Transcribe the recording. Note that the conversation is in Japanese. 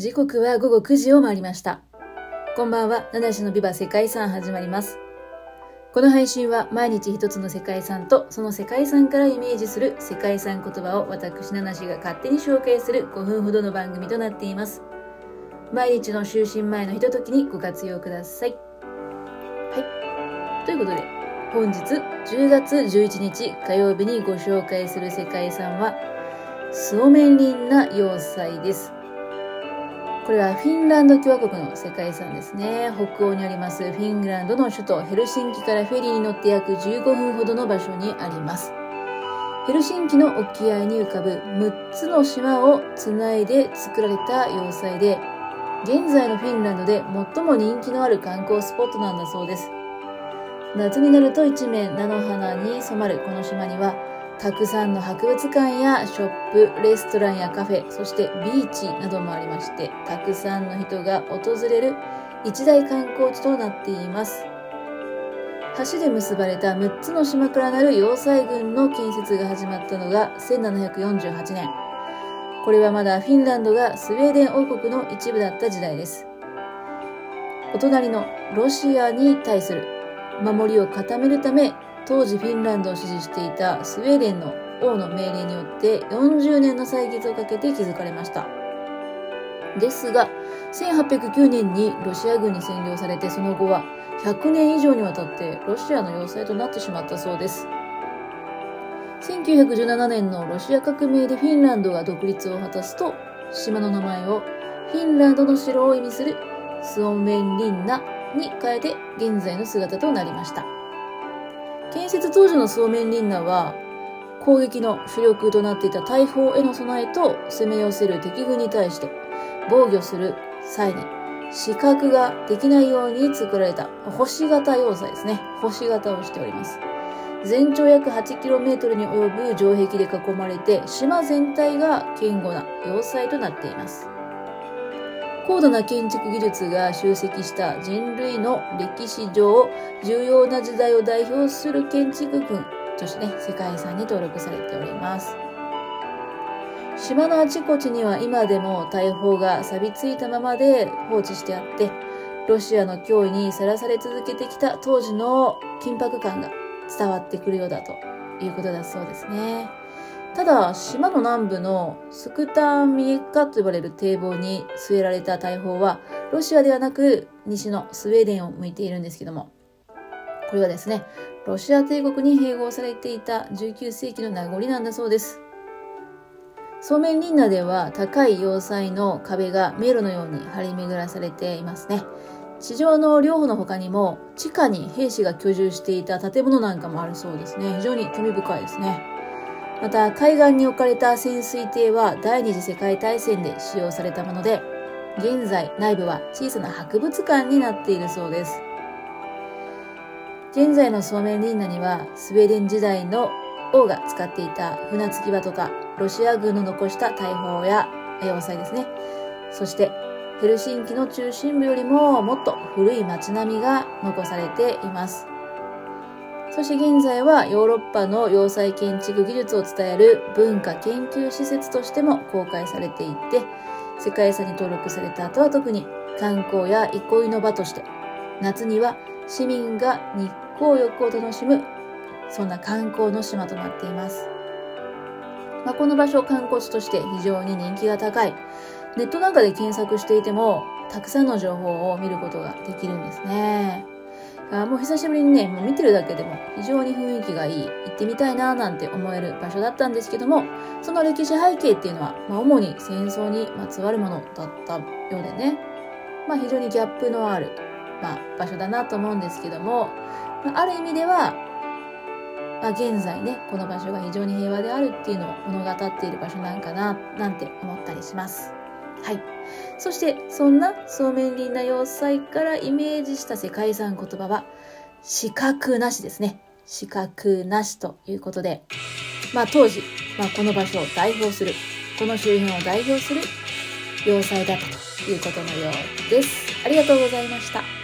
時刻は午後9時を回りました。こんばんは、七種のビバ世界遺産始まります。この配信は毎日一つの世界遺産とその世界遺産からイメージする世界遺産言葉を私七種が勝手に紹介する5分ほどの番組となっています。毎日の就寝前のひとときにご活用ください。はい。ということで、本日10月11日火曜日にご紹介する世界遺産は、スオメンリンナ要塞です。これはフィンランド共和国の世界遺産ですね。北欧にありますフィンランドの首都ヘルシンキからフェリーに乗って約15分ほどの場所にあります。ヘルシンキの沖合に浮かぶ6つの島をつないで作られた要塞で、現在のフィンランドで最も人気のある観光スポットなんだそうです。夏になると一面菜の花に染まるこの島には、たくさんの博物館やショップ、レストランやカフェ、そしてビーチなどもありまして、たくさんの人が訪れる一大観光地となっています。橋で結ばれた6つの島からなる要塞群の建設が始まったのが1748年。これはまだフィンランドがスウェーデン王国の一部だった時代です。お隣のロシアに対する守りを固めるため当時フィンランドを支持していたスウェーデンの王の命令によって40年の歳月をかけて築かれました。ですが、1809年にロシア軍に占領されてその後は100年以上にわたってロシアの要塞となってしまったそうです。1917年のロシア革命でフィンランドが独立を果たすと、島の名前をフィンランドの城を意味するスオンメンリンナに変えて現在の姿となりました。建設当時のスオメンリンナは攻撃の主力となっていた大砲への備えと攻め寄せる敵軍に対して防御する際に視覚ができないように作られた星型要塞ですね。星型をしております。全長約 8km に及ぶ城壁で囲まれて島全体が堅固な要塞となっています。高度な建築技術が集積した人類の歴史上重要な時代を代表する建築群としてね、世界遺産に登録されております。島のあちこちには今でも大砲が錆びついたままで放置してあって、ロシアの脅威にさらされ続けてきた当時の緊迫感が伝わってくるようだということだそうですね。ただ、島の南部のスクターミエカと呼ばれる堤防に据えられた大砲は、ロシアではなく西のスウェーデンを向いているんですけども、これはですね、ロシア帝国に併合されていた19世紀の名残なんだそうです。ソーメンリンナでは高い要塞の壁が迷路のように張り巡らされていますね。地上の領土の他にも地下に兵士が居住していた建物なんかもあるそうですね。非常に興味深いですね。また海岸に置かれた潜水艇は第二次世界大戦で使用されたもので、現在内部は小さな博物館になっているそうです。現在のソーメンリンナにはスウェーデン時代の王が使っていた船着き場とかロシア軍の残した大砲や要塞ですね。そしてヘルシンキの中心部よりももっと古い街並みが残されています。そして現在はヨーロッパの要塞建築技術を伝える文化研究施設としても公開されていて、世界遺産に登録された後は特に観光や憩いの場として、夏には市民が日光浴を楽しむ、そんな観光の島となっています。まあ、この場所観光地として非常に人気が高い。ネットなんかで検索していても、たくさんの情報を見ることができるんですね。あもう久しぶりにね、もう見てるだけでも非常に雰囲気がいい、行ってみたいななんて思える場所だったんですけども、その歴史背景っていうのは、まあ、主に戦争にまつわるものだったようでね、まあ非常にギャップのある、まあ場所だなと思うんですけども、まあ、ある意味では、まあ、現在ね、この場所が非常に平和であるっていうのを物語っている場所なんかな、なんて思ったりします。はい。そして、そんなそうめんりんな要塞からイメージした世界遺産言葉は、視覚なしですね。視覚なしということで、まあ当時、まあこの場所を代表する、この周辺を代表する要塞だったということのようです。ありがとうございました。